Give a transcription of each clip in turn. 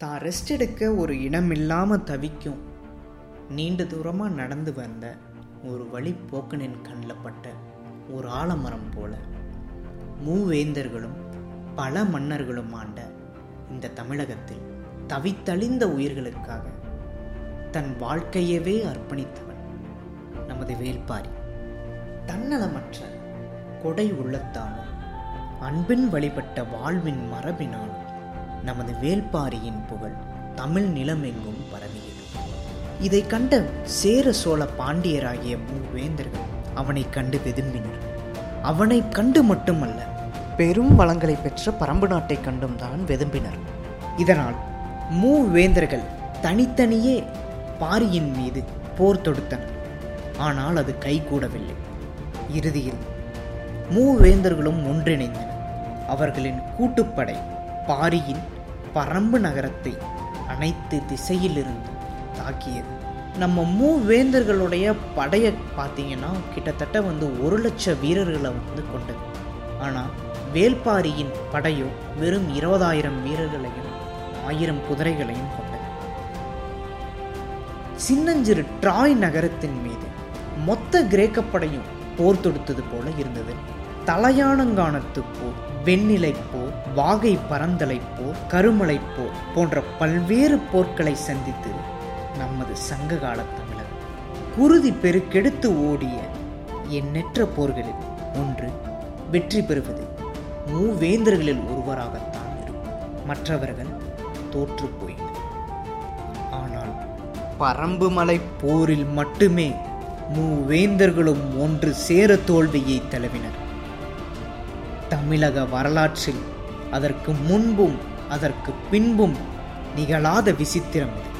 தான் ரெஸ்ட் எடுக்க ஒரு இடம் இல்லாமல் தவிக்கும். நீண்ட தூரமாக நடந்து வந்த ஒரு வழிப்போக்கனின் கண்ணில் பட்ட ஒரு ஆலமரம் போல. மூவேந்தர்களும் பல மன்னர்களும் ஆண்ட இந்த தமிழகத்தில் தவித்தழிந்த உயிர்களுக்காக தன் வாழ்க்கையவே அர்ப்பணித்தவன் நமது வேல்பாரி தன்னலமற்ற கொடை உள்ளத்தாலும் அன்பின் வழிபட்ட வாழ்வின் மரபினாலும் நமது வேள்பாரியின் புகழ் தமிழ் நிலமெங்கும் பரவியது. இதை கண்ட சேர சோழ பாண்டியராகிய மூவேந்தர்கள் அவனை கண்டு விரும்பினர் அவனை கண்டு மட்டுமல்ல பெரும் வளங்களை பெற்ற பரம்பு நாட்டை கண்டும் தான் வெதும்பினர். இதனால் மூவேந்தர்கள் தனித்தனியே பாரியின் மீது போர் தொடுத்தனர். ஆனால் அது கைகூடவில்லை இறுதியில் மூவேந்தர்களும் ஒன்றிணைந்தனர். அவர்களின் கூட்டுப்படை பாரியின் பரம்பு நகரத்தை அனைத்து திசையிலிருந்து தாக்கியது. நம்ம மூவேந்தர்களுடைய படையை பார்த்தீங்கன்னா கிட்டத்தட்ட வந்து ஒரு லட்சம் வீரர்களை வந்து கொண்டது. ஆனால் வேல்பாரியின் படையோ வெறும் இருபதாயிரம் வீரர்களையும் ஆயிரம் குதிரைகளையும் கொண்டது. சின்னஞ்சிறு ட்ராய் நகரத்தின் மீது மொத்த கிரேக்க படையும் போர் தொடுத்தது போல இருந்தது. தலையானங்கானத்துப்போர் வெண்ணிலைப்போ வாகை பரந்தலைப்போ கருமலைப்போர் போன்ற பல்வேறு போர்க்களை சந்தித்து நமது சங்க கால தமிழர் குருதி பெருக்கெடுத்து ஓடிய எண்ணற்ற போர்களில் ஒன்று வெற்றி பெறுவது. மூவேந்தர்களில் ஒருவராகத்தான் இருக்கும். மற்றவர்கள் தோற்று போயினர். ஆனால் பரம்புமலை போரில் மட்டுமே மூவேந்தர்களும் ஒன்று சேர தோல்வியை தழுவினர். தமிழக வரலாற்றில் அதற்கு முன்பும் அதற்கு பின்பும் நிகழாத விசித்திரம் இது.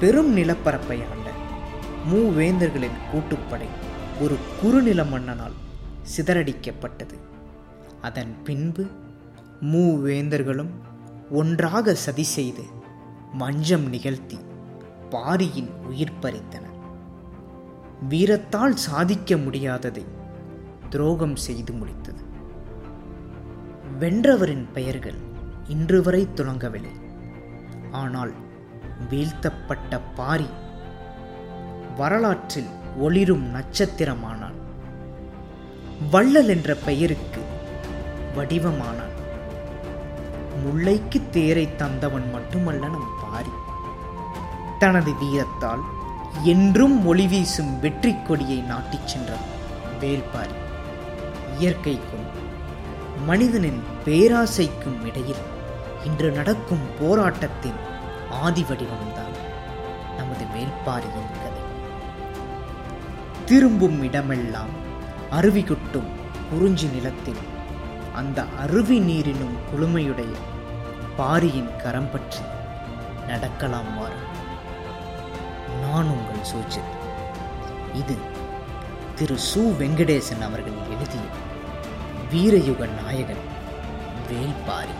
பெரும் நிலப்பரப்பை ஆண்ட மூவேந்தர்களின் கூட்டுப்படை ஒரு குறுநில மன்னனால் சிதறடிக்கப்பட்டது. அதன் பின்பு மூவேந்தர்களும் ஒன்றாக சதி செய்து மஞ்சம் நிகழ்த்தி பாரியின் உயிர் பறித்தனர். வீரத்தால் சாதிக்க முடியாததை துரோகம் செய்து முடித்தது. வென்றவரின் பெயர்கள் இன்று வரை துளங்கவில்லை ஆனால் வீழ்த்தப்பட்ட பாரி வரலாற்றில் ஒளிரும் நட்சத்திரமானான். வள்ளல் என்ற பெயருக்கு வடிவமானான். முல்லைக்கு தேரை தந்தவன் மட்டுமல்ல நம் பாரி. தனது வீரத்தால் என்றும் ஒளி வீசும் வெற்றி கொடியை நாட்டிச் சென்றான் வேல்பாரி. இயற்கைக்கும் மனிதனின் பேராசைக்கும் இடையில் இன்று நடக்கும் போராட்டத்தின் ஆதி வடிவம்தான் நமது மேல்பாரியின் கதை. திரும்பும் இடமெல்லாம் அருவி கொட்டும் குறிஞ்சி நிலத்தில் அந்த அருவி நீரினும் குளுமையுடைய பாரியின் கரம் பற்றி நடக்கலாம் வாரம் நான் உங்கள் சூச்சித் இது திரு சு வெங்கடேசன் அவர்கள் எழுதிய வீரயுக நாயகன் வேல்பாரி.